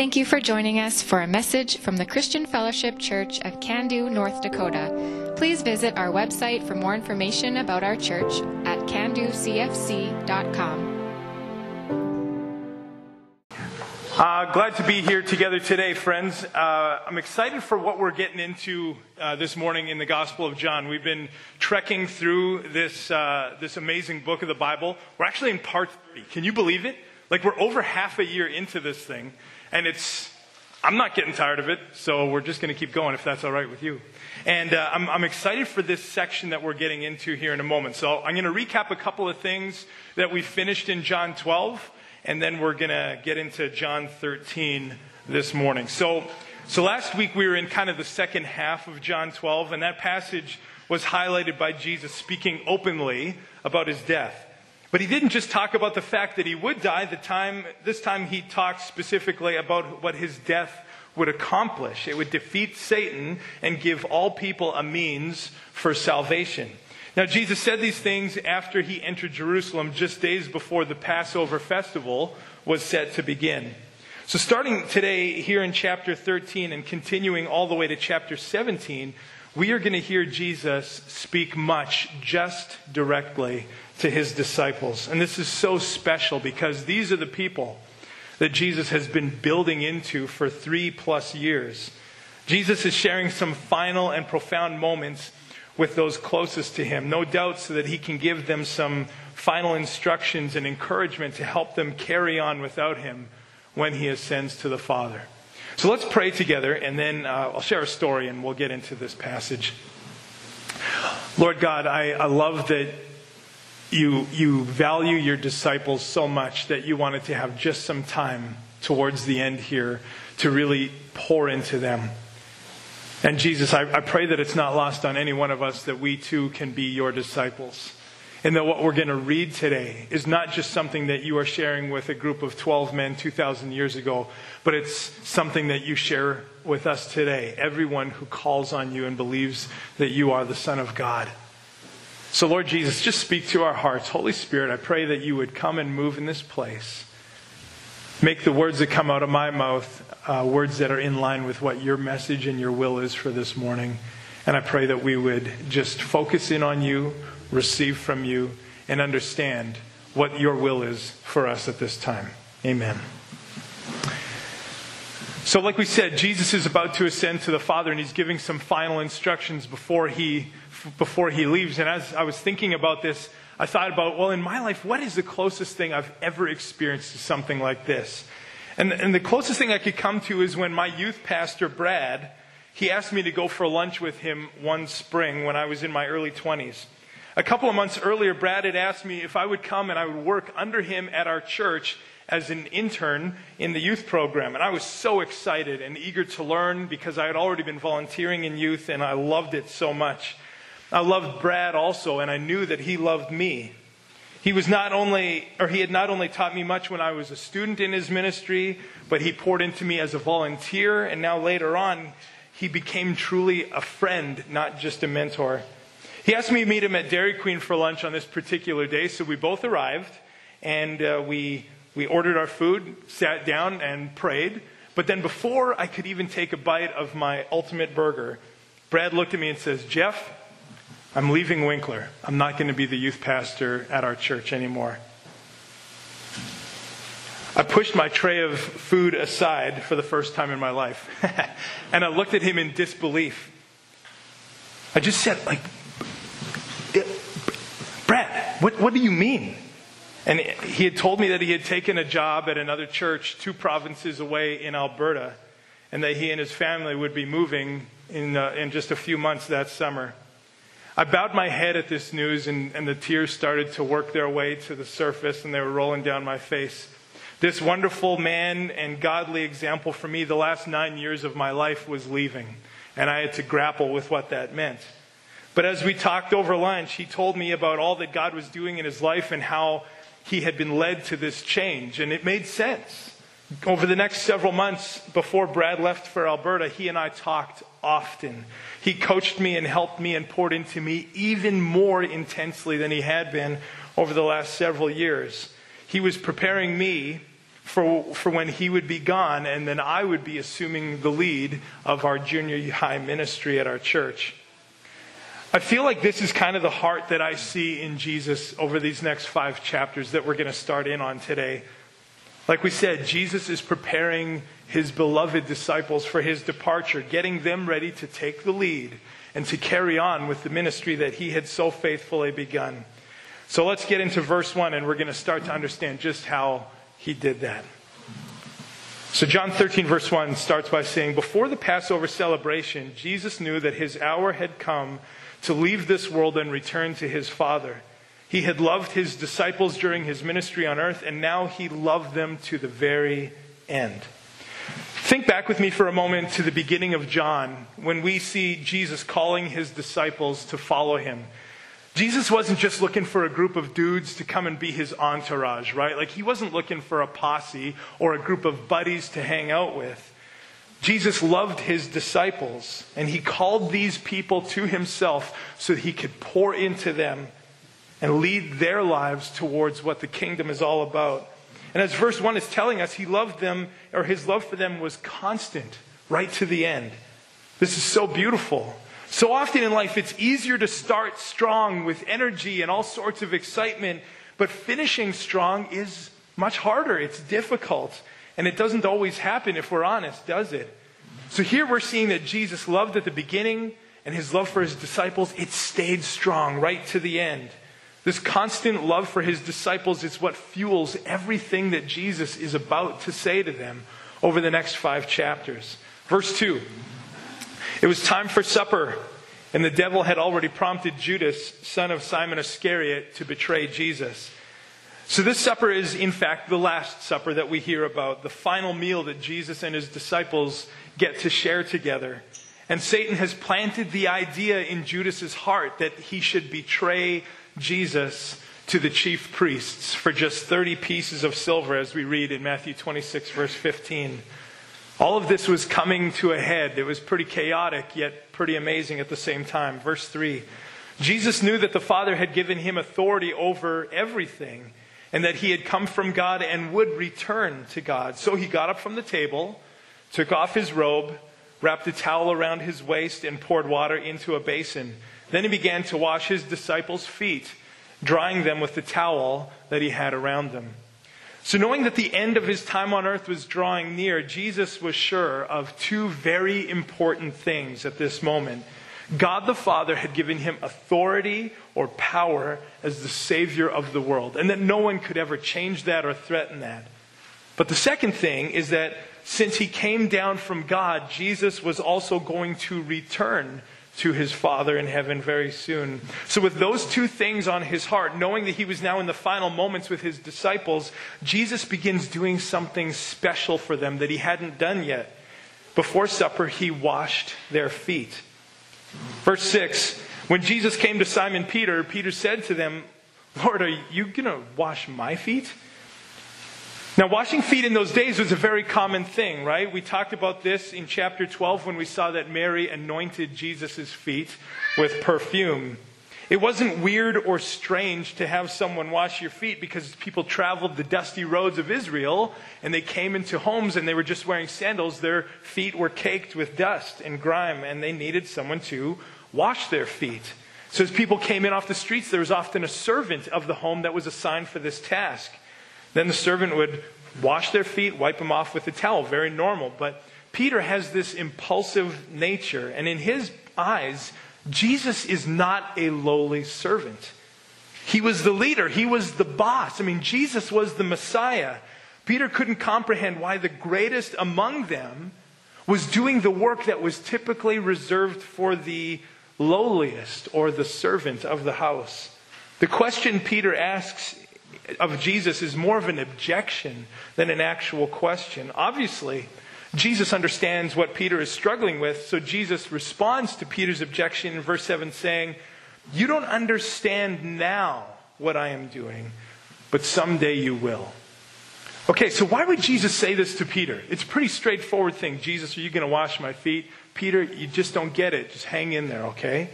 Thank you for joining us for a message from the Christian Fellowship Church of Cando, North Dakota. Please visit our website for more information about our church at candocfc.com. Uh, glad to be here together today, friends. Uh, I'm excited for what we're getting into uh, this morning in the Gospel of John. We've been trekking through this, uh, this amazing book of the Bible. We're actually in part three. Can you believe it? Like, we're over half a year into this thing, and it's, I'm not getting tired of it, so we're just going to keep going if that's all right with you. And uh, I'm, I'm excited for this section that we're getting into here in a moment. So I'm going to recap a couple of things that we finished in John 12 and then we're going to get into John 13 this morning. So, so last week we were in kind of the second half of John 12, and that passage was highlighted by Jesus speaking openly about his death. But he didn't just talk about the fact that he would die. The time, this time he talked specifically about what his death would accomplish. It would defeat Satan and give all people a means for salvation. Now, Jesus said these things after he entered Jerusalem just days before the Passover festival was set to begin. So, starting today here in chapter 13 and continuing all the way to chapter 17, we are going to hear Jesus speak much just directly to his disciples. And this is so special because these are the people that Jesus has been building into for three plus years. Jesus is sharing some final and profound moments with those closest to him, no doubt so that he can give them some final instructions and encouragement to help them carry on without him when he ascends to the Father. So let's pray together, and then uh, I'll share a story and we'll get into this passage. Lord God, I, I love that you, you value your disciples so much that you wanted to have just some time towards the end here to really pour into them. And Jesus, I, I, pray that it's not lost on any one of us that we too can be your disciples. And that what we're going to read today is not just something that you are sharing with a group of 12 men 2,000 years ago, but it's something that you share with us today. Everyone who calls on you and believes that you are the Son of God. So, Lord Jesus, just speak to our hearts. Holy Spirit, I pray that you would come and move in this place. Make the words that come out of my mouth uh, words that are in line with what your message and your will is for this morning. And I pray that we would just focus in on you, receive from you, and understand what your will is for us at this time. Amen. So, like we said, Jesus is about to ascend to the Father, and he's giving some final instructions before he, before he leaves. And as I was thinking about this, I thought about, well, in my life, what is the closest thing I've ever experienced to something like this? And, and the closest thing I could come to is when my youth pastor, Brad, he asked me to go for lunch with him one spring when I was in my early 20s. A couple of months earlier, Brad had asked me if I would come and I would work under him at our church as an intern in the youth program. And I was so excited and eager to learn because I had already been volunteering in youth and I loved it so much. I loved Brad also, and I knew that he loved me. He was not only, or he had not only taught me much when I was a student in his ministry, but he poured into me as a volunteer, and now later on, he became truly a friend, not just a mentor. He asked me to meet him at Dairy Queen for lunch on this particular day, so we both arrived, and uh, we, we ordered our food, sat down, and prayed. But then before I could even take a bite of my ultimate burger, Brad looked at me and says, Jeff, I'm leaving Winkler. I'm not going to be the youth pastor at our church anymore. I pushed my tray of food aside for the first time in my life. and I looked at him in disbelief. I just said, like, Brad, what, what do you mean? And he had told me that he had taken a job at another church two provinces away in Alberta, and that he and his family would be moving in, uh, in just a few months that summer. I bowed my head at this news, and, and the tears started to work their way to the surface, and they were rolling down my face. This wonderful man and godly example for me the last nine years of my life was leaving, and I had to grapple with what that meant. But as we talked over lunch, he told me about all that God was doing in his life and how he had been led to this change, and it made sense. Over the next several months before Brad left for Alberta, he and I talked often. He coached me and helped me and poured into me even more intensely than he had been over the last several years. He was preparing me for, for when he would be gone, and then I would be assuming the lead of our junior high ministry at our church. I feel like this is kind of the heart that I see in Jesus over these next five chapters that we're going to start in on today. Like we said, Jesus is preparing his beloved disciples for his departure, getting them ready to take the lead and to carry on with the ministry that he had so faithfully begun. So let's get into verse 1, and we're going to start to understand just how he did that. So, John 13, verse 1 starts by saying, Before the Passover celebration, Jesus knew that his hour had come to leave this world and return to his Father. He had loved his disciples during his ministry on earth, and now he loved them to the very end. Think back with me for a moment to the beginning of John when we see Jesus calling his disciples to follow him. Jesus wasn't just looking for a group of dudes to come and be his entourage, right? Like he wasn't looking for a posse or a group of buddies to hang out with. Jesus loved his disciples, and he called these people to himself so that he could pour into them and lead their lives towards what the kingdom is all about. And as verse 1 is telling us, he loved them, or his love for them was constant, right to the end. This is so beautiful. So often in life, it's easier to start strong with energy and all sorts of excitement, but finishing strong is much harder. It's difficult. And it doesn't always happen if we're honest, does it? So here we're seeing that Jesus loved at the beginning and his love for his disciples, it stayed strong right to the end. This constant love for his disciples is what fuels everything that Jesus is about to say to them over the next five chapters. Verse 2 It was time for supper, and the devil had already prompted Judas, son of Simon Iscariot, to betray Jesus. So, this supper is, in fact, the Last Supper that we hear about, the final meal that Jesus and his disciples get to share together. And Satan has planted the idea in Judas's heart that he should betray Jesus to the chief priests for just 30 pieces of silver, as we read in Matthew 26, verse 15. All of this was coming to a head. It was pretty chaotic, yet pretty amazing at the same time. Verse 3 Jesus knew that the Father had given him authority over everything and that he had come from God and would return to God. So he got up from the table, took off his robe, wrapped a towel around his waist, and poured water into a basin. Then he began to wash his disciples' feet, drying them with the towel that he had around them. So, knowing that the end of his time on earth was drawing near, Jesus was sure of two very important things at this moment. God the Father had given him authority or power as the Savior of the world, and that no one could ever change that or threaten that. But the second thing is that since he came down from God, Jesus was also going to return to his Father in heaven very soon. So, with those two things on his heart, knowing that he was now in the final moments with his disciples, Jesus begins doing something special for them that he hadn't done yet. Before supper, he washed their feet. Verse 6 When Jesus came to Simon Peter, Peter said to them, Lord, are you going to wash my feet? Now, washing feet in those days was a very common thing, right? We talked about this in chapter 12 when we saw that Mary anointed Jesus' feet with perfume. It wasn't weird or strange to have someone wash your feet because people traveled the dusty roads of Israel and they came into homes and they were just wearing sandals. Their feet were caked with dust and grime and they needed someone to wash their feet. So as people came in off the streets, there was often a servant of the home that was assigned for this task. Then the servant would wash their feet, wipe them off with a towel. Very normal. But Peter has this impulsive nature, and in his eyes, Jesus is not a lowly servant. He was the leader, he was the boss. I mean, Jesus was the Messiah. Peter couldn't comprehend why the greatest among them was doing the work that was typically reserved for the lowliest or the servant of the house. The question Peter asks of Jesus is more of an objection than an actual question. Obviously, Jesus understands what Peter is struggling with, so Jesus responds to Peter's objection in verse 7 saying, You don't understand now what I am doing, but someday you will. Okay, so why would Jesus say this to Peter? It's a pretty straightforward thing. Jesus, are you going to wash my feet? Peter, you just don't get it. Just hang in there, okay?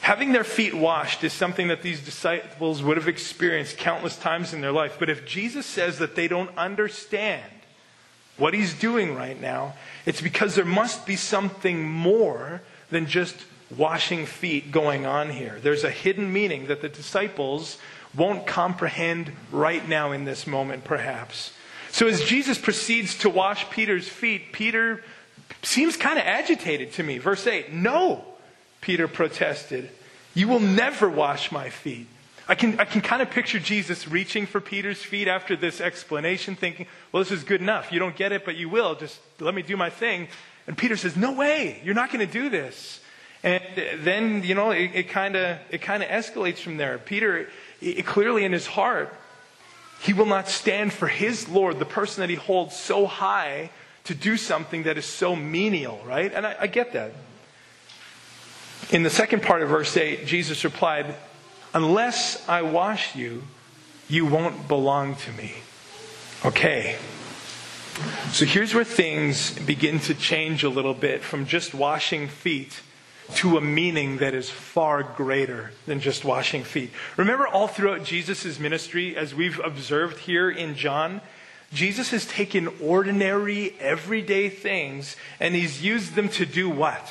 Having their feet washed is something that these disciples would have experienced countless times in their life. But if Jesus says that they don't understand what he's doing right now, it's because there must be something more than just washing feet going on here. There's a hidden meaning that the disciples won't comprehend right now in this moment, perhaps. So as Jesus proceeds to wash Peter's feet, Peter seems kind of agitated to me. Verse 8 No, Peter protested. You will never wash my feet. I can, I can kind of picture Jesus reaching for Peter's feet after this explanation, thinking, well, this is good enough. You don't get it, but you will. Just let me do my thing. And Peter says, no way. You're not going to do this. And then, you know, it kind of it kind of escalates from there. Peter, it, clearly in his heart, he will not stand for his Lord, the person that he holds so high, to do something that is so menial, right? And I, I get that. In the second part of verse 8, Jesus replied, Unless I wash you, you won't belong to me. Okay. So here's where things begin to change a little bit from just washing feet to a meaning that is far greater than just washing feet. Remember, all throughout Jesus' ministry, as we've observed here in John, Jesus has taken ordinary, everyday things and he's used them to do what?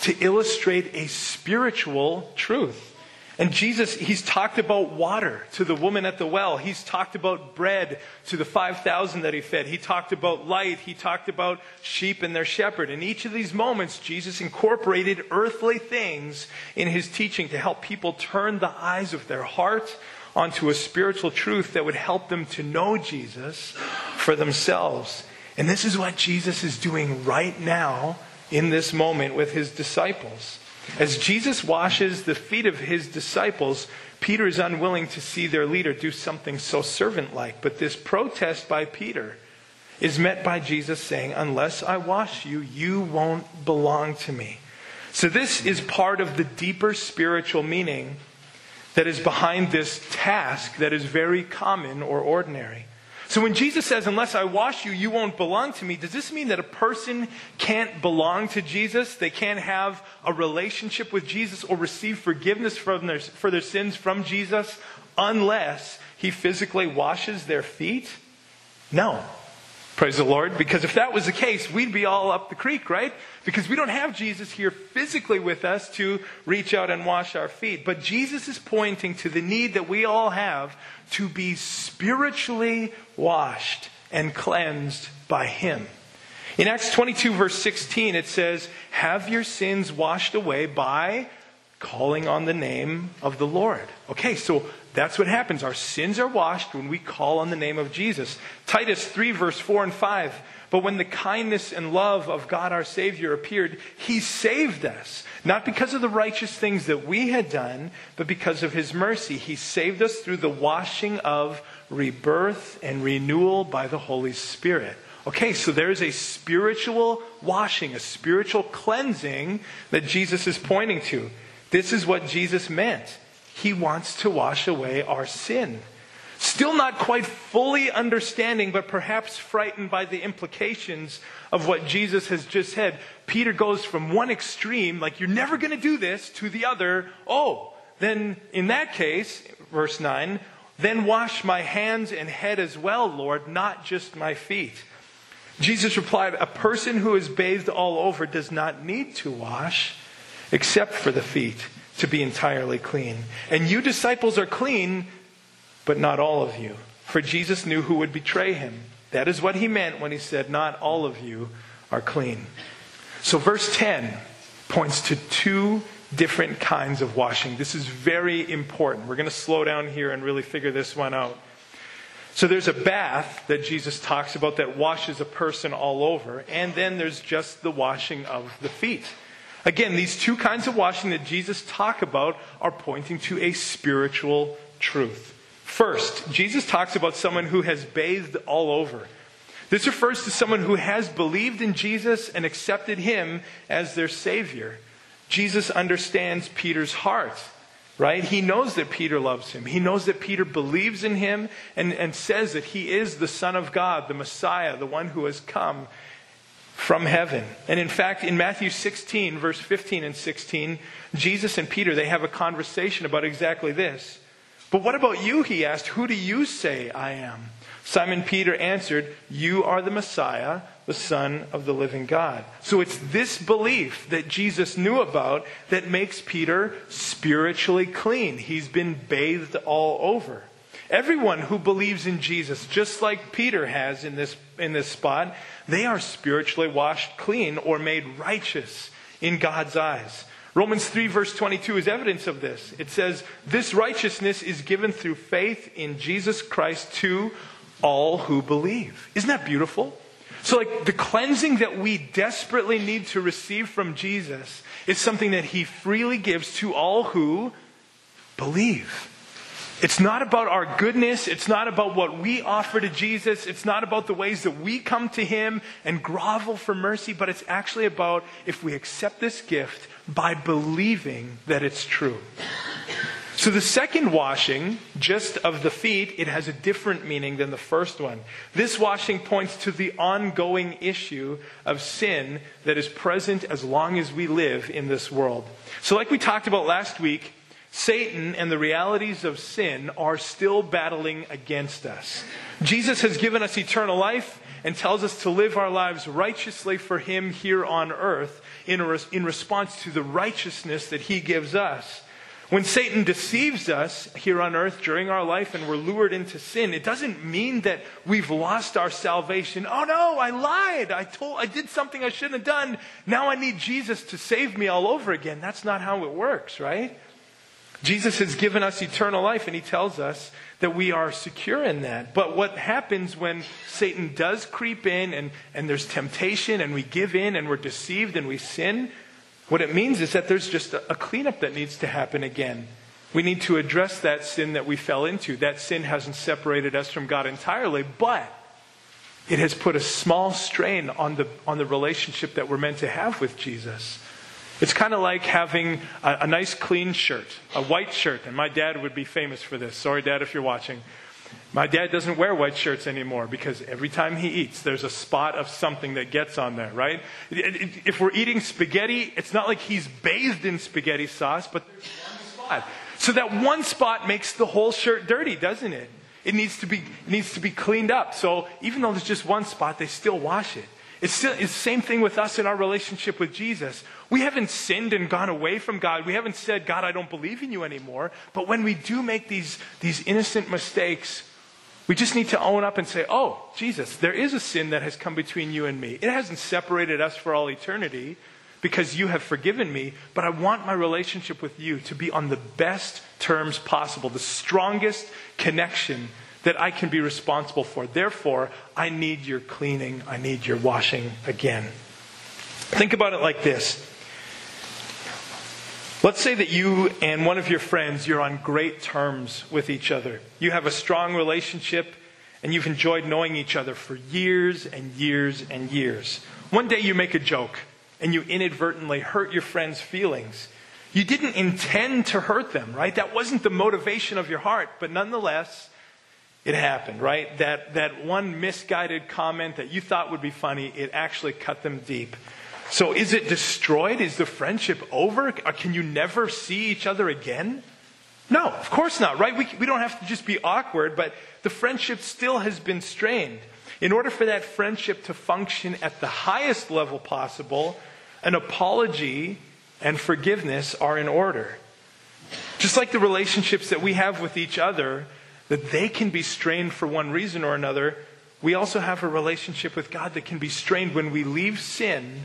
To illustrate a spiritual truth. And Jesus, he's talked about water to the woman at the well. He's talked about bread to the 5,000 that he fed. He talked about light. He talked about sheep and their shepherd. In each of these moments, Jesus incorporated earthly things in his teaching to help people turn the eyes of their heart onto a spiritual truth that would help them to know Jesus for themselves. And this is what Jesus is doing right now in this moment with his disciples. As Jesus washes the feet of his disciples, Peter is unwilling to see their leader do something so servant like. But this protest by Peter is met by Jesus saying, Unless I wash you, you won't belong to me. So, this is part of the deeper spiritual meaning that is behind this task that is very common or ordinary. So when Jesus says, unless I wash you, you won't belong to me, does this mean that a person can't belong to Jesus? They can't have a relationship with Jesus or receive forgiveness from their, for their sins from Jesus unless he physically washes their feet? No. Praise the Lord. Because if that was the case, we'd be all up the creek, right? Because we don't have Jesus here physically with us to reach out and wash our feet. But Jesus is pointing to the need that we all have to be spiritually washed and cleansed by Him. In Acts 22, verse 16, it says, Have your sins washed away by calling on the name of the Lord. Okay, so that's what happens. Our sins are washed when we call on the name of Jesus. Titus 3, verse 4 and 5. But when the kindness and love of God our Savior appeared, He saved us. Not because of the righteous things that we had done, but because of His mercy. He saved us through the washing of rebirth and renewal by the Holy Spirit. Okay, so there's a spiritual washing, a spiritual cleansing that Jesus is pointing to. This is what Jesus meant. He wants to wash away our sin. Still not quite fully understanding, but perhaps frightened by the implications of what Jesus has just said, Peter goes from one extreme, like, you're never going to do this, to the other, oh, then in that case, verse 9, then wash my hands and head as well, Lord, not just my feet. Jesus replied, A person who is bathed all over does not need to wash except for the feet to be entirely clean. And you disciples are clean, but not all of you. For Jesus knew who would betray him. That is what he meant when he said, Not all of you are clean. So, verse 10 points to two different kinds of washing. This is very important. We're going to slow down here and really figure this one out. So there's a bath that Jesus talks about that washes a person all over, and then there's just the washing of the feet. Again, these two kinds of washing that Jesus talk about are pointing to a spiritual truth. First, Jesus talks about someone who has bathed all over. This refers to someone who has believed in Jesus and accepted him as their Savior. Jesus understands Peter's heart, right? He knows that Peter loves him. He knows that Peter believes in him and, and says that he is the Son of God, the Messiah, the one who has come from heaven. And in fact, in Matthew 16, verse 15 and 16, Jesus and Peter, they have a conversation about exactly this. But what about you? He asked, Who do you say I am? Simon Peter answered, You are the Messiah, the Son of the living God. So it's this belief that Jesus knew about that makes Peter spiritually clean. He's been bathed all over. Everyone who believes in Jesus, just like Peter has in this, in this spot, they are spiritually washed clean or made righteous in God's eyes. Romans 3, verse 22 is evidence of this. It says, This righteousness is given through faith in Jesus Christ to all who believe. Isn't that beautiful? So, like, the cleansing that we desperately need to receive from Jesus is something that he freely gives to all who believe. It's not about our goodness. It's not about what we offer to Jesus. It's not about the ways that we come to Him and grovel for mercy, but it's actually about if we accept this gift by believing that it's true. So the second washing, just of the feet, it has a different meaning than the first one. This washing points to the ongoing issue of sin that is present as long as we live in this world. So, like we talked about last week, Satan and the realities of sin are still battling against us. Jesus has given us eternal life and tells us to live our lives righteously for Him here on earth in, res- in response to the righteousness that He gives us. When Satan deceives us here on earth during our life and we're lured into sin, it doesn't mean that we've lost our salvation. Oh no, I lied. I told, I did something I shouldn't have done. Now I need Jesus to save me all over again. That's not how it works, right? Jesus has given us eternal life, and he tells us that we are secure in that. But what happens when Satan does creep in and, and there's temptation and we give in and we're deceived and we sin? What it means is that there's just a, a cleanup that needs to happen again. We need to address that sin that we fell into. That sin hasn't separated us from God entirely, but it has put a small strain on the, on the relationship that we're meant to have with Jesus. It's kind of like having a, a, nice clean shirt, a white shirt. And my dad would be famous for this. Sorry, Dad, if you're watching. My dad doesn't wear white shirts anymore because every time he eats, there's a spot of something that gets on there, right? If we're eating spaghetti, it's not like he's bathed in spaghetti sauce, but there's one spot. So that one spot makes the whole shirt dirty, doesn't it? It needs to be, it needs to be cleaned up. So even though there's just one spot, they still wash it. It's, still, it's the same thing with us in our relationship with Jesus. We haven't sinned and gone away from God. We haven't said, God, I don't believe in you anymore. But when we do make these, these innocent mistakes, we just need to own up and say, Oh, Jesus, there is a sin that has come between you and me. It hasn't separated us for all eternity because you have forgiven me, but I want my relationship with you to be on the best terms possible, the strongest connection that I can be responsible for. Therefore, I need your cleaning, I need your washing again. Think about it like this. Let's say that you and one of your friends, you're on great terms with each other. You have a strong relationship and you've enjoyed knowing each other for years and years and years. One day you make a joke and you inadvertently hurt your friend's feelings. You didn't intend to hurt them, right? That wasn't the motivation of your heart, but nonetheless, it happened, right? That, that one misguided comment that you thought would be funny, it actually cut them deep. So is it destroyed? Is the friendship over? Uh, can you never see each other again? No, of course not, right? We, we don't have to just be awkward, but the friendship still has been strained. In order for that friendship to function at the highest level possible, an apology and forgiveness are in order. Just like the relationships that we have with each other, that they can be strained for one reason or another, we also have a relationship with God that can be strained when we leave sin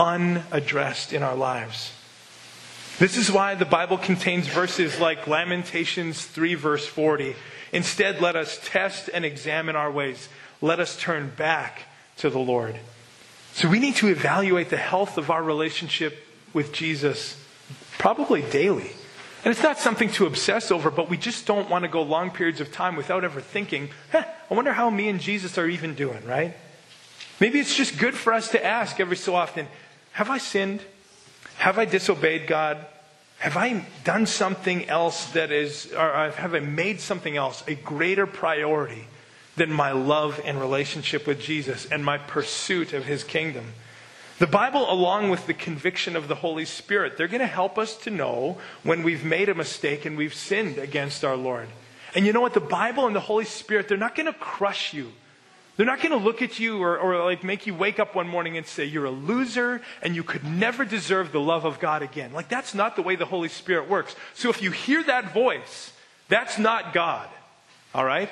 unaddressed in our lives. This is why the Bible contains verses like Lamentations 3, verse 40. Instead, let us test and examine our ways. Let us turn back to the Lord. So we need to evaluate the health of our relationship with Jesus probably daily. And it's not something to obsess over, but we just don't want to go long periods of time without ever thinking, I wonder how me and Jesus are even doing, right? Maybe it's just good for us to ask every so often, have I sinned? Have I disobeyed God? Have I done something else that is, or have I made something else a greater priority than my love and relationship with Jesus and my pursuit of his kingdom? The Bible, along with the conviction of the Holy Spirit, they're going to help us to know when we've made a mistake and we've sinned against our Lord. And you know what? The Bible and the Holy Spirit, they're not going to crush you. They're not going to look at you or, or like make you wake up one morning and say, you're a loser and you could never deserve the love of God again. Like that's not the way the Holy Spirit works. So if you hear that voice, that's not God. All right?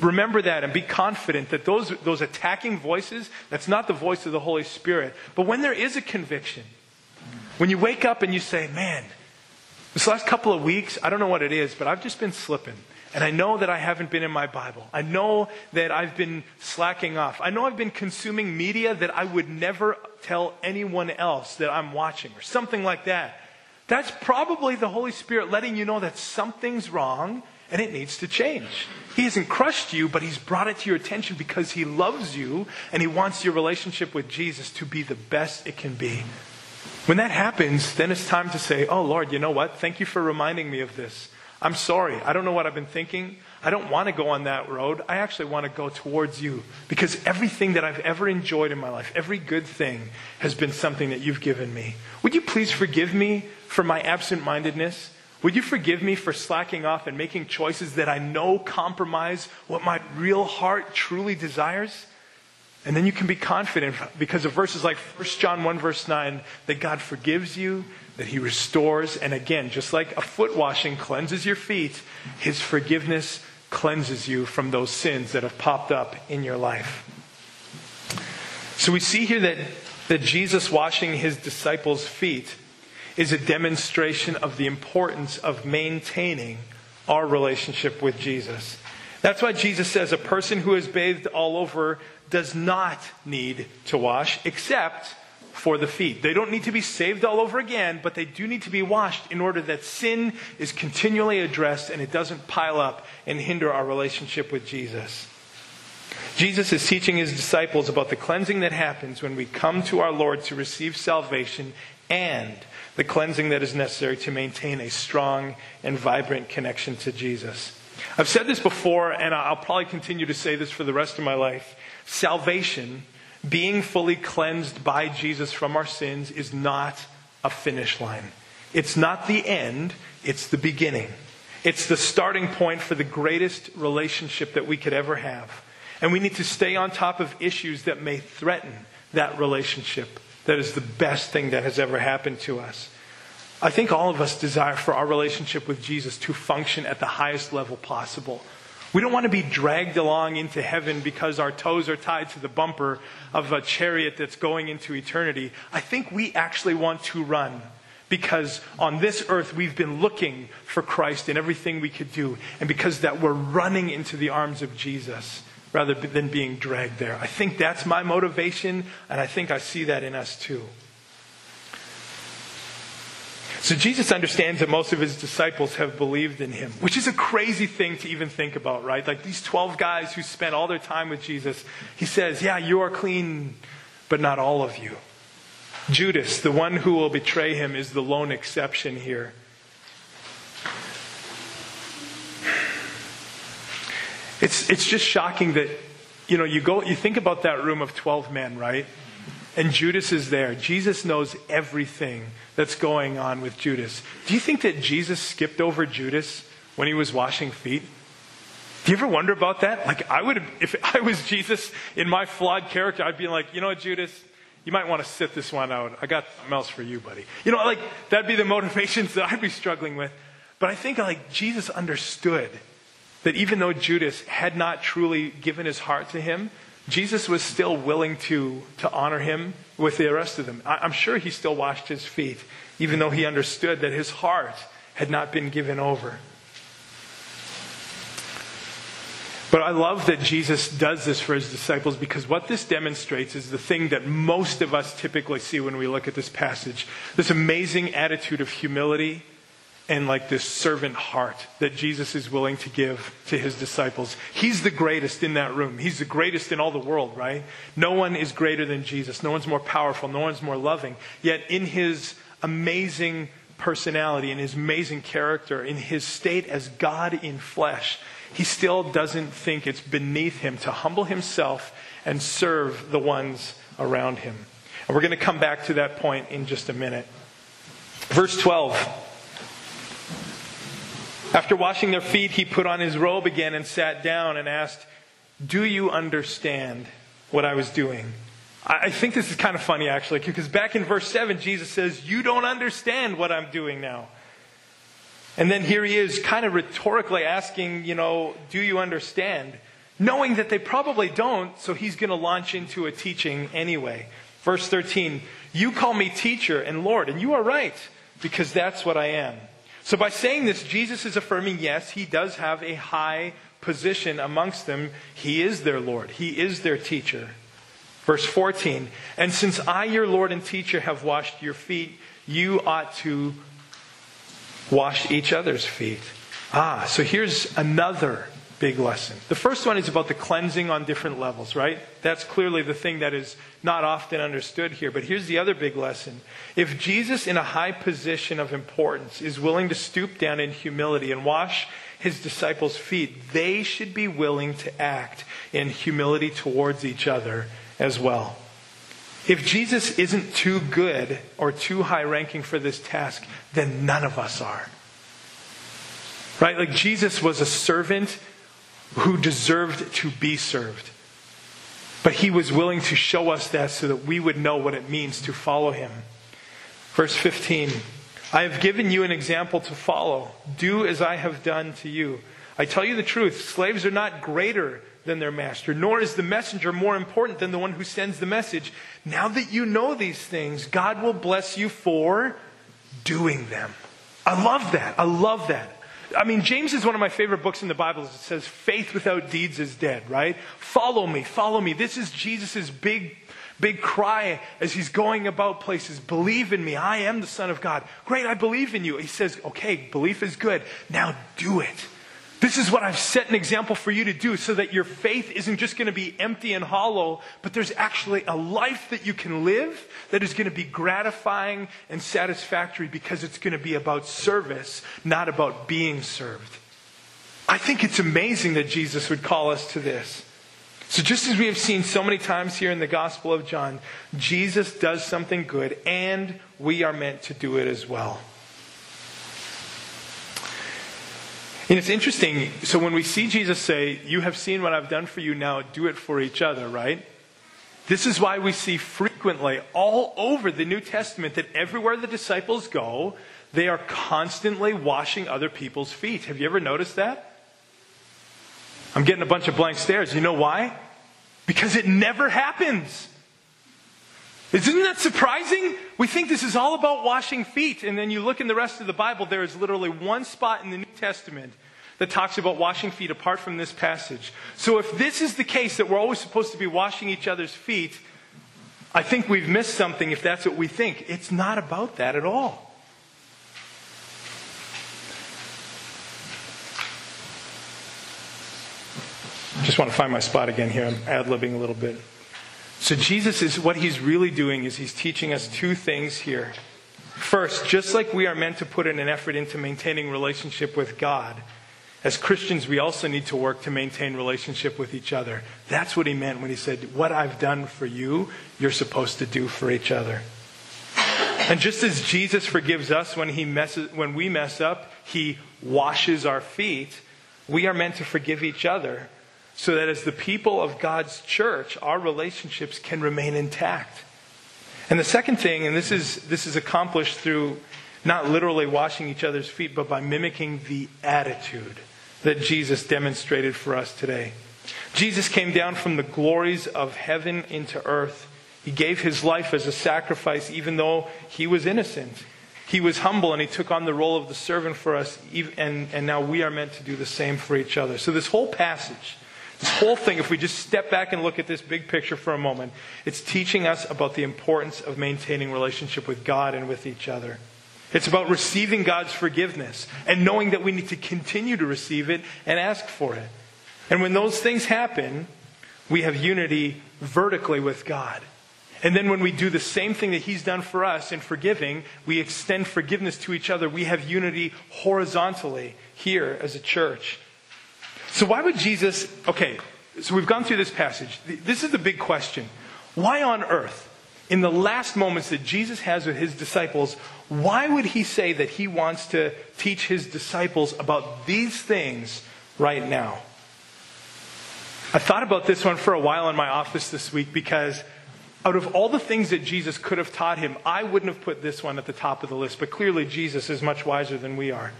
Remember that and be confident that those, those attacking voices, that's not the voice of the Holy Spirit. But when there is a conviction, when you wake up and you say, man, this last couple of weeks, I don't know what it is, but I've just been slipping. And I know that I haven't been in my Bible. I know that I've been slacking off. I know I've been consuming media that I would never tell anyone else that I'm watching or something like that. That's probably the Holy Spirit letting you know that something's wrong and it needs to change. He hasn't crushed you, but He's brought it to your attention because He loves you and He wants your relationship with Jesus to be the best it can be. When that happens, then it's time to say, Oh Lord, you know what? Thank you for reminding me of this. I'm sorry. I don't know what I've been thinking. I don't want to go on that road. I actually want to go towards you because everything that I've ever enjoyed in my life, every good thing, has been something that you've given me. Would you please forgive me for my absent mindedness? Would you forgive me for slacking off and making choices that I know compromise what my real heart truly desires? And then you can be confident because of verses like 1 John 1, verse 9, that God forgives you, that He restores. And again, just like a foot washing cleanses your feet, His forgiveness cleanses you from those sins that have popped up in your life. So we see here that, that Jesus washing His disciples' feet is a demonstration of the importance of maintaining our relationship with Jesus. That's why Jesus says a person who is bathed all over does not need to wash except for the feet. They don't need to be saved all over again, but they do need to be washed in order that sin is continually addressed and it doesn't pile up and hinder our relationship with Jesus. Jesus is teaching his disciples about the cleansing that happens when we come to our Lord to receive salvation and the cleansing that is necessary to maintain a strong and vibrant connection to Jesus. I've said this before, and I'll probably continue to say this for the rest of my life. Salvation, being fully cleansed by Jesus from our sins, is not a finish line. It's not the end, it's the beginning. It's the starting point for the greatest relationship that we could ever have. And we need to stay on top of issues that may threaten that relationship that is the best thing that has ever happened to us. I think all of us desire for our relationship with Jesus to function at the highest level possible. We don't want to be dragged along into heaven because our toes are tied to the bumper of a chariot that's going into eternity. I think we actually want to run because on this earth we've been looking for Christ in everything we could do, and because that we're running into the arms of Jesus rather than being dragged there. I think that's my motivation, and I think I see that in us too. So Jesus understands that most of his disciples have believed in him, which is a crazy thing to even think about, right? Like these 12 guys who spent all their time with Jesus, he says, Yeah, you are clean, but not all of you. Judas, the one who will betray him, is the lone exception here. It's, it's just shocking that, you know, you go, you think about that room of 12 men, right? And Judas is there. Jesus knows everything that's going on with Judas. Do you think that Jesus skipped over Judas when he was washing feet? Do you ever wonder about that? Like, I would, if I was Jesus in my flawed character, I'd be like, you know what, Judas, you might want to sit this one out. I got something else for you, buddy. You know, like, that'd be the motivations that I'd be struggling with. But I think, like, Jesus understood that even though Judas had not truly given his heart to him, Jesus was still willing to, to honor him with the rest of them. I, I'm sure he still washed his feet, even though he understood that his heart had not been given over. But I love that Jesus does this for his disciples because what this demonstrates is the thing that most of us typically see when we look at this passage this amazing attitude of humility and like this servant heart that Jesus is willing to give to his disciples. He's the greatest in that room. He's the greatest in all the world, right? No one is greater than Jesus. No one's more powerful. No one's more loving. Yet in his amazing personality, in his amazing character, in his state as God in flesh, he still doesn't think it's beneath him to humble himself and serve the ones around him. And we're going to come back to that point in just a minute. Verse 12. After washing their feet, he put on his robe again and sat down and asked, Do you understand what I was doing? I think this is kind of funny, actually, because back in verse 7, Jesus says, You don't understand what I'm doing now. And then here he is, kind of rhetorically asking, You know, do you understand? Knowing that they probably don't, so he's going to launch into a teaching anyway. Verse 13, You call me teacher and Lord, and you are right, because that's what I am. So by saying this, Jesus is affirming, yes, he does have a high position amongst them. He is their Lord, he is their teacher. Verse 14, and since I, your Lord and teacher, have washed your feet, you ought to wash each other's feet. Ah, so here's another big lesson. The first one is about the cleansing on different levels, right? That's clearly the thing that is not often understood here. But here's the other big lesson. If Jesus, in a high position of importance, is willing to stoop down in humility and wash his disciples' feet, they should be willing to act in humility towards each other as well. If Jesus isn't too good or too high ranking for this task, then none of us are. Right? Like Jesus was a servant who deserved to be served. But he was willing to show us that so that we would know what it means to follow him. Verse 15 I have given you an example to follow. Do as I have done to you. I tell you the truth slaves are not greater than their master, nor is the messenger more important than the one who sends the message. Now that you know these things, God will bless you for doing them. I love that. I love that. I mean, James is one of my favorite books in the Bible. It says, faith without deeds is dead, right? Follow me, follow me. This is Jesus' big, big cry as he's going about places. Believe in me. I am the Son of God. Great, I believe in you. He says, okay, belief is good. Now do it. This is what I've set an example for you to do so that your faith isn't just going to be empty and hollow, but there's actually a life that you can live that is going to be gratifying and satisfactory because it's going to be about service, not about being served. I think it's amazing that Jesus would call us to this. So, just as we have seen so many times here in the Gospel of John, Jesus does something good, and we are meant to do it as well. And it's interesting. So when we see Jesus say, You have seen what I've done for you, now do it for each other, right? This is why we see frequently all over the New Testament that everywhere the disciples go, they are constantly washing other people's feet. Have you ever noticed that? I'm getting a bunch of blank stares. You know why? Because it never happens. Isn't that surprising? We think this is all about washing feet, and then you look in the rest of the Bible, there is literally one spot in the New Testament that talks about washing feet apart from this passage. So if this is the case, that we're always supposed to be washing each other's feet, I think we've missed something if that's what we think. It's not about that at all. I just want to find my spot again here. I'm ad libbing a little bit. So, Jesus is what he's really doing is he's teaching us two things here. First, just like we are meant to put in an effort into maintaining relationship with God, as Christians, we also need to work to maintain relationship with each other. That's what he meant when he said, What I've done for you, you're supposed to do for each other. And just as Jesus forgives us when, he messes, when we mess up, he washes our feet, we are meant to forgive each other so that as the people of God's church, our relationships can remain intact. And the second thing, and this is, this is accomplished through not literally washing each other's feet, but by mimicking the attitude that Jesus demonstrated for us today. Jesus came down from the glories of heaven into earth. He gave his life as a sacrifice, even though he was innocent. He was humble and he took on the role of the servant for us, and, and now we are meant to do the same for each other. So, this whole passage this whole thing, if we just step back and look at this big picture for a moment, it's teaching us about the importance of maintaining relationship with God and with each other. It's about receiving God's forgiveness and knowing that we need to continue to receive it and ask for it. And when those things happen, we have unity vertically with God. And then when we do the same thing that He's done for us in forgiving, we extend forgiveness to each other. We have unity horizontally here as a church. So, why would Jesus? Okay, so we've gone through this passage. This is the big question. Why on earth? in the last moments that Jesus has with his disciples, why would he say that he wants to teach his disciples about these things right now? I thought about this one for a while in my office this week because out of all the things that Jesus could have taught him, I wouldn't have put this one at the top of the list, but clearly Jesus is much wiser than we are.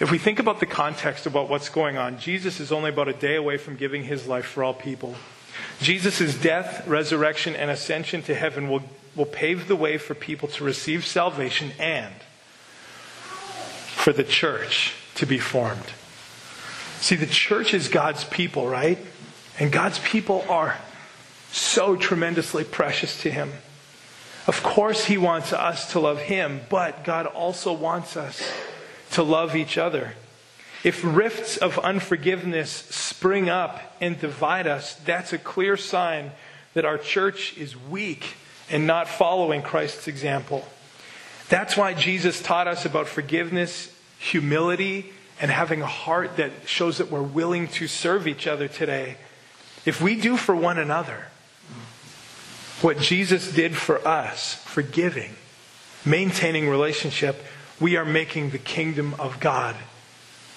If we think about the context about what's going on, Jesus is only about a day away from giving his life for all people. Jesus' death, resurrection, and ascension to heaven will, will pave the way for people to receive salvation and for the church to be formed. See, the church is God's people, right? And God's people are so tremendously precious to Him. Of course, He wants us to love Him, but God also wants us to love each other. If rifts of unforgiveness spring up and divide us, that's a clear sign that our church is weak and not following Christ's example. That's why Jesus taught us about forgiveness, humility, and having a heart that shows that we're willing to serve each other today. If we do for one another what Jesus did for us, forgiving, maintaining relationship, we are making the kingdom of God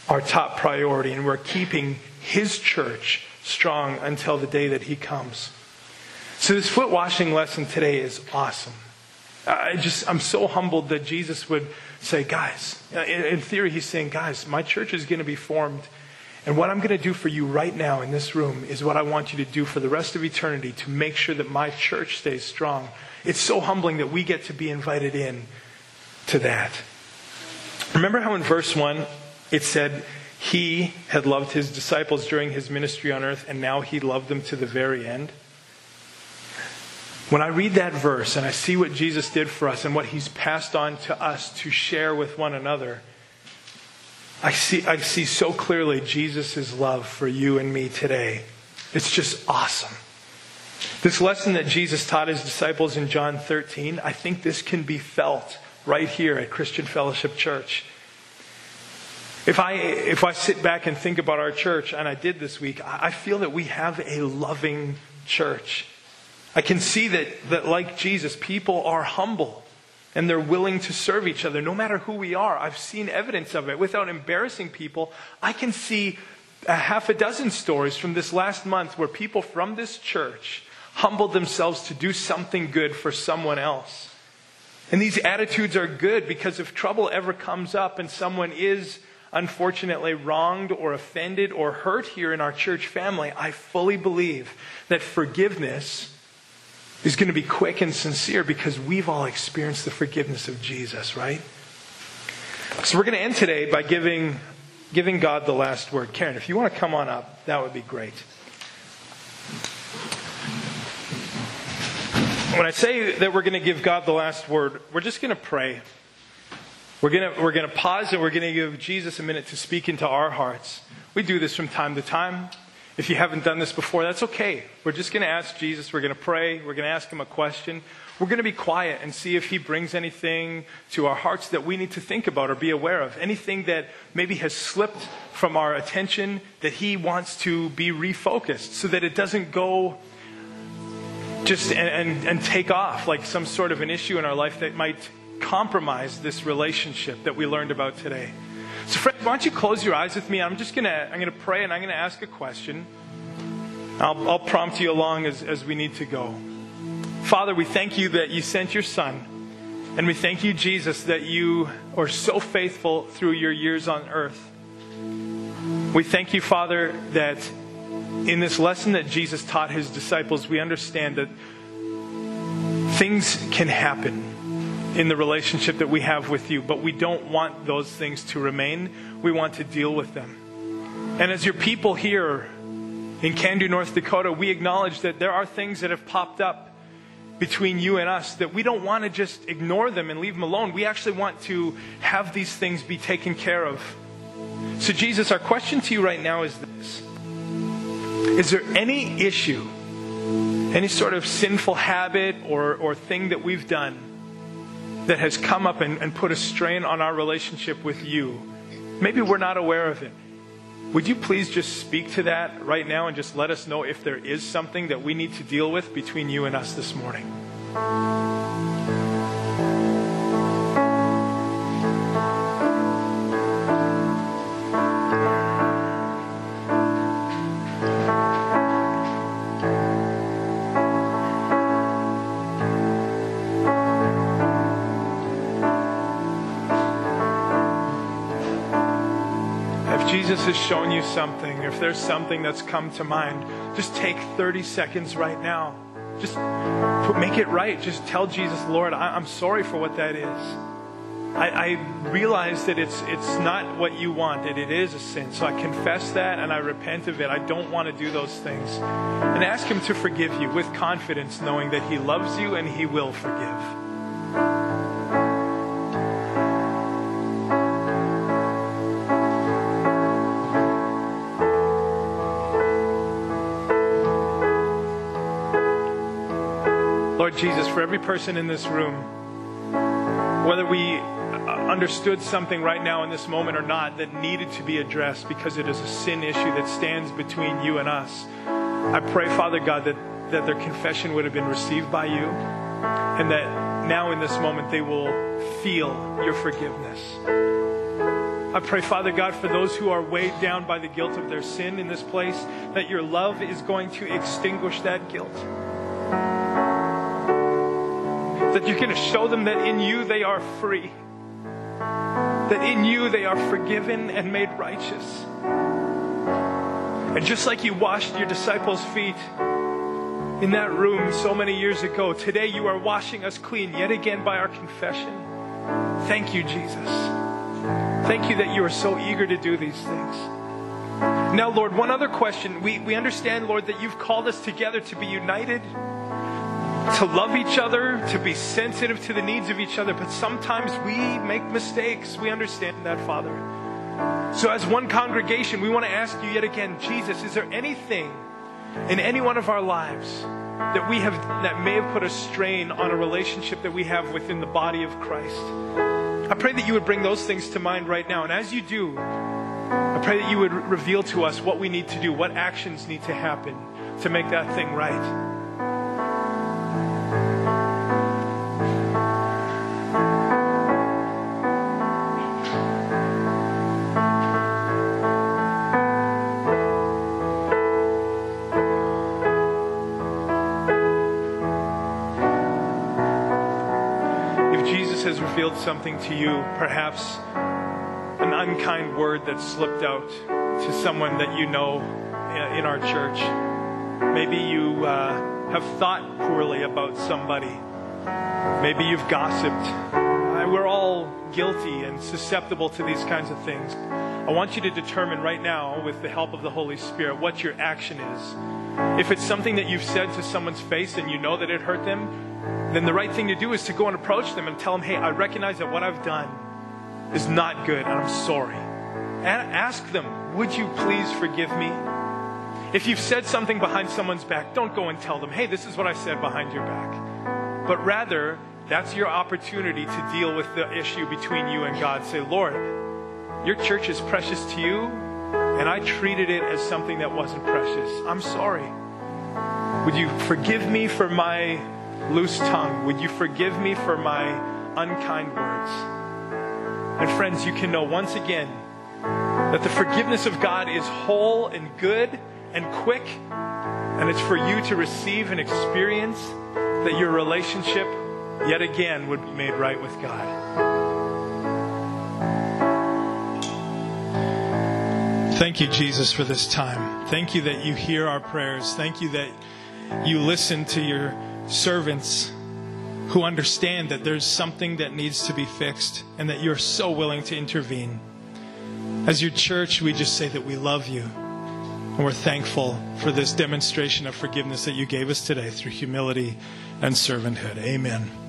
our top priority, and we're keeping His church strong until the day that He comes. So, this foot washing lesson today is awesome. I just, I'm so humbled that Jesus would say, guys, in theory, He's saying, guys, my church is going to be formed. And what I'm going to do for you right now in this room is what I want you to do for the rest of eternity to make sure that my church stays strong. It's so humbling that we get to be invited in to that. Remember how in verse 1 it said he had loved his disciples during his ministry on earth and now he loved them to the very end? When I read that verse and I see what Jesus did for us and what he's passed on to us to share with one another, I see, I see so clearly Jesus' love for you and me today. It's just awesome. This lesson that Jesus taught his disciples in John 13, I think this can be felt right here at Christian Fellowship Church. If I, if I sit back and think about our church, and I did this week, I feel that we have a loving church. I can see that, that, like Jesus, people are humble and they're willing to serve each other no matter who we are. I've seen evidence of it. Without embarrassing people, I can see a half a dozen stories from this last month where people from this church humbled themselves to do something good for someone else. And these attitudes are good because if trouble ever comes up and someone is unfortunately wronged or offended or hurt here in our church family, I fully believe that forgiveness is going to be quick and sincere because we've all experienced the forgiveness of Jesus, right? So we're going to end today by giving, giving God the last word. Karen, if you want to come on up, that would be great. When I say that we're going to give God the last word, we're just going to pray. We're going to, we're going to pause and we're going to give Jesus a minute to speak into our hearts. We do this from time to time. If you haven't done this before, that's okay. We're just going to ask Jesus. We're going to pray. We're going to ask him a question. We're going to be quiet and see if he brings anything to our hearts that we need to think about or be aware of. Anything that maybe has slipped from our attention that he wants to be refocused so that it doesn't go just and, and, and take off like some sort of an issue in our life that might compromise this relationship that we learned about today. So, friends, why don't you close your eyes with me? I'm just gonna I'm gonna pray and I'm gonna ask a question. I'll, I'll prompt you along as, as we need to go. Father, we thank you that you sent your Son, and we thank you, Jesus, that you are so faithful through your years on earth. We thank you, Father, that in this lesson that Jesus taught his disciples, we understand that things can happen in the relationship that we have with you, but we don't want those things to remain. We want to deal with them. And as your people here in Cando, North Dakota, we acknowledge that there are things that have popped up between you and us that we don't want to just ignore them and leave them alone. We actually want to have these things be taken care of. So, Jesus, our question to you right now is this Is there any issue, any sort of sinful habit or, or thing that we've done that has come up and, and put a strain on our relationship with you. Maybe we're not aware of it. Would you please just speak to that right now and just let us know if there is something that we need to deal with between you and us this morning? Jesus has shown you something, if there's something that's come to mind, just take 30 seconds right now. Just put, make it right. Just tell Jesus, Lord, I, I'm sorry for what that is. I, I realize that it's, it's not what you wanted. It is a sin. So I confess that and I repent of it. I don't want to do those things. And ask Him to forgive you with confidence, knowing that He loves you and He will forgive. Lord Jesus, for every person in this room, whether we uh, understood something right now in this moment or not that needed to be addressed because it is a sin issue that stands between you and us, I pray, Father God, that, that their confession would have been received by you and that now in this moment they will feel your forgiveness. I pray, Father God, for those who are weighed down by the guilt of their sin in this place, that your love is going to extinguish that guilt that you're going to show them that in you they are free, that in you they are forgiven and made righteous. And just like you washed your disciples' feet in that room so many years ago, today you are washing us clean yet again by our confession. Thank you, Jesus. Thank you that you are so eager to do these things. Now, Lord, one other question. We, we understand, Lord, that you've called us together to be united to love each other, to be sensitive to the needs of each other, but sometimes we make mistakes. We understand that, Father. So, as one congregation, we want to ask you yet again, Jesus, is there anything in any one of our lives that we have that may have put a strain on a relationship that we have within the body of Christ? I pray that you would bring those things to mind right now. And as you do, I pray that you would reveal to us what we need to do, what actions need to happen to make that thing right. Something to you, perhaps an unkind word that slipped out to someone that you know in our church. Maybe you uh, have thought poorly about somebody. Maybe you've gossiped. Uh, we're all guilty and susceptible to these kinds of things. I want you to determine right now, with the help of the Holy Spirit, what your action is. If it's something that you've said to someone's face and you know that it hurt them, then the right thing to do is to go and approach them and tell them, hey, I recognize that what I've done is not good and I'm sorry. And ask them, would you please forgive me? If you've said something behind someone's back, don't go and tell them, hey, this is what I said behind your back. But rather, that's your opportunity to deal with the issue between you and God. Say, Lord, your church is precious to you, and I treated it as something that wasn't precious. I'm sorry. Would you forgive me for my loose tongue. Would you forgive me for my unkind words? And friends, you can know once again that the forgiveness of God is whole and good and quick, and it's for you to receive and experience that your relationship yet again would be made right with God. Thank you, Jesus, for this time. Thank you that you hear our prayers. Thank you that you listen to your servants who understand that there's something that needs to be fixed and that you're so willing to intervene. As your church, we just say that we love you and we're thankful for this demonstration of forgiveness that you gave us today through humility and servanthood. Amen.